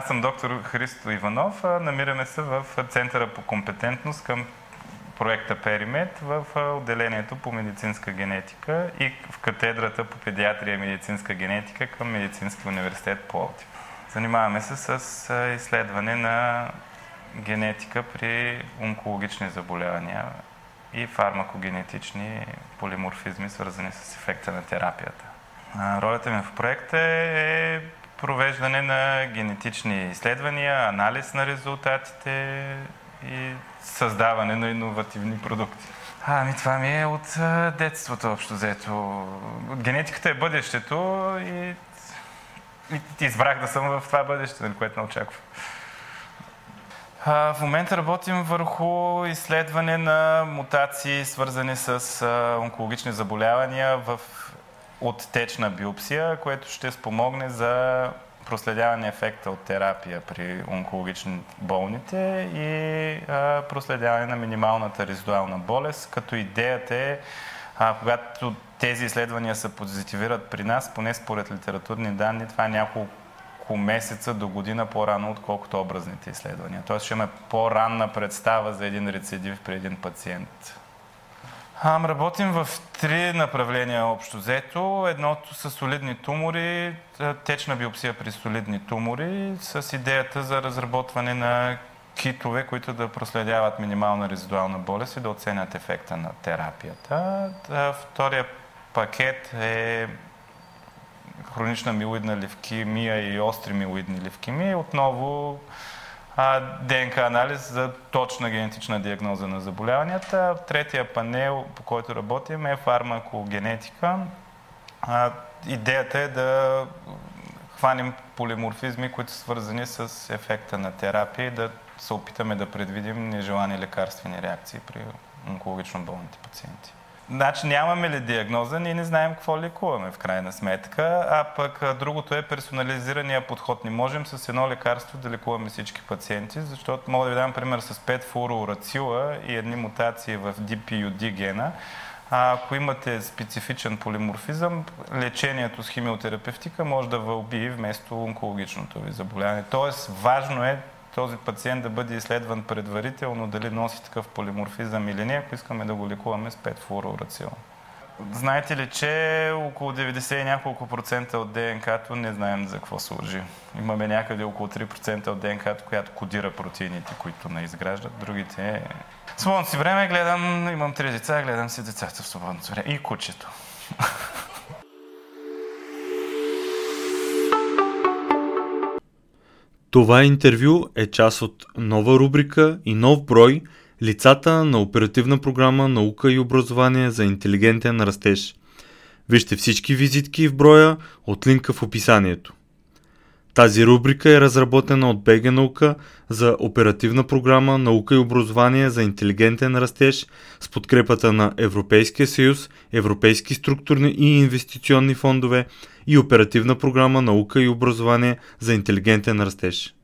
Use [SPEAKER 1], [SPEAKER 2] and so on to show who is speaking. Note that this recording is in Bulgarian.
[SPEAKER 1] Аз съм доктор Христо Иванов. Намираме се в Центъра по компетентност към проекта Перимет в отделението по медицинска генетика и в катедрата по педиатрия и медицинска генетика към Медицински университет Пловдив. Занимаваме се с изследване на генетика при онкологични заболявания и фармакогенетични полиморфизми, свързани с ефекта на терапията. Ролята ми в проекта е провеждане на генетични изследвания, анализ на резултатите и създаване на иновативни продукти. Ами това ми е от детството общо взето. Генетиката е бъдещето и, и избрах да съм в това бъдеще, нали, което не очаквам. В момента работим върху изследване на мутации, свързани с онкологични заболявания в от течна биопсия, което ще спомогне за проследяване ефекта от терапия при онкологични болните и а, проследяване на минималната резидуална болест, като идеята е, а, когато тези изследвания се позитивират при нас, поне според литературни данни, това е няколко месеца до година по-рано, отколкото образните изследвания. Тоест ще имаме по-ранна представа за един рецидив при един пациент. Работим в три направления общо взето. Едното са солидни тумори, течна биопсия при солидни тумори, с идеята за разработване на китове, които да проследяват минимална резидуална болест и да оценят ефекта на терапията. Втория пакет е хронична милоидна левкемия и остри милоидни левкемии. Отново ДНК анализ за точна генетична диагноза на заболяванията. Третия панел, по който работим, е фармакогенетика. Идеята е да хванем полиморфизми, които са свързани с ефекта на терапия и да се опитаме да предвидим нежелани лекарствени реакции при онкологично болните пациенти. Значи нямаме ли диагноза, ние не знаем какво лекуваме в крайна сметка, а пък другото е персонализирания подход. Не можем с едно лекарство да лекуваме всички пациенти, защото мога да ви дам пример с 5 фуроурацила и едни мутации в DPUD гена. А ако имате специфичен полиморфизъм, лечението с химиотерапевтика може да вълби вместо онкологичното ви заболяване. Тоест, важно е този пациент да бъде изследван предварително дали носи такъв полиморфизъм или не, ако искаме да го лекуваме с 5 флуорурацил. Знаете ли, че около 90 и няколко процента от ДНК-то не знаем за какво служи. Имаме някъде около 3% от ДНК-то, която кодира протеините, които не изграждат. Другите... В свободното си време гледам, имам три деца, гледам си децата в свободното време. И кучето.
[SPEAKER 2] Това интервю е част от нова рубрика и нов брой Лицата на оперативна програма Наука и образование за интелигентен растеж. Вижте всички визитки в броя от линка в описанието. Тази рубрика е разработена от БГ Наука за оперативна програма Наука и образование за интелигентен растеж с подкрепата на Европейския съюз, Европейски структурни и инвестиционни фондове и оперативна програма Наука и образование за интелигентен растеж.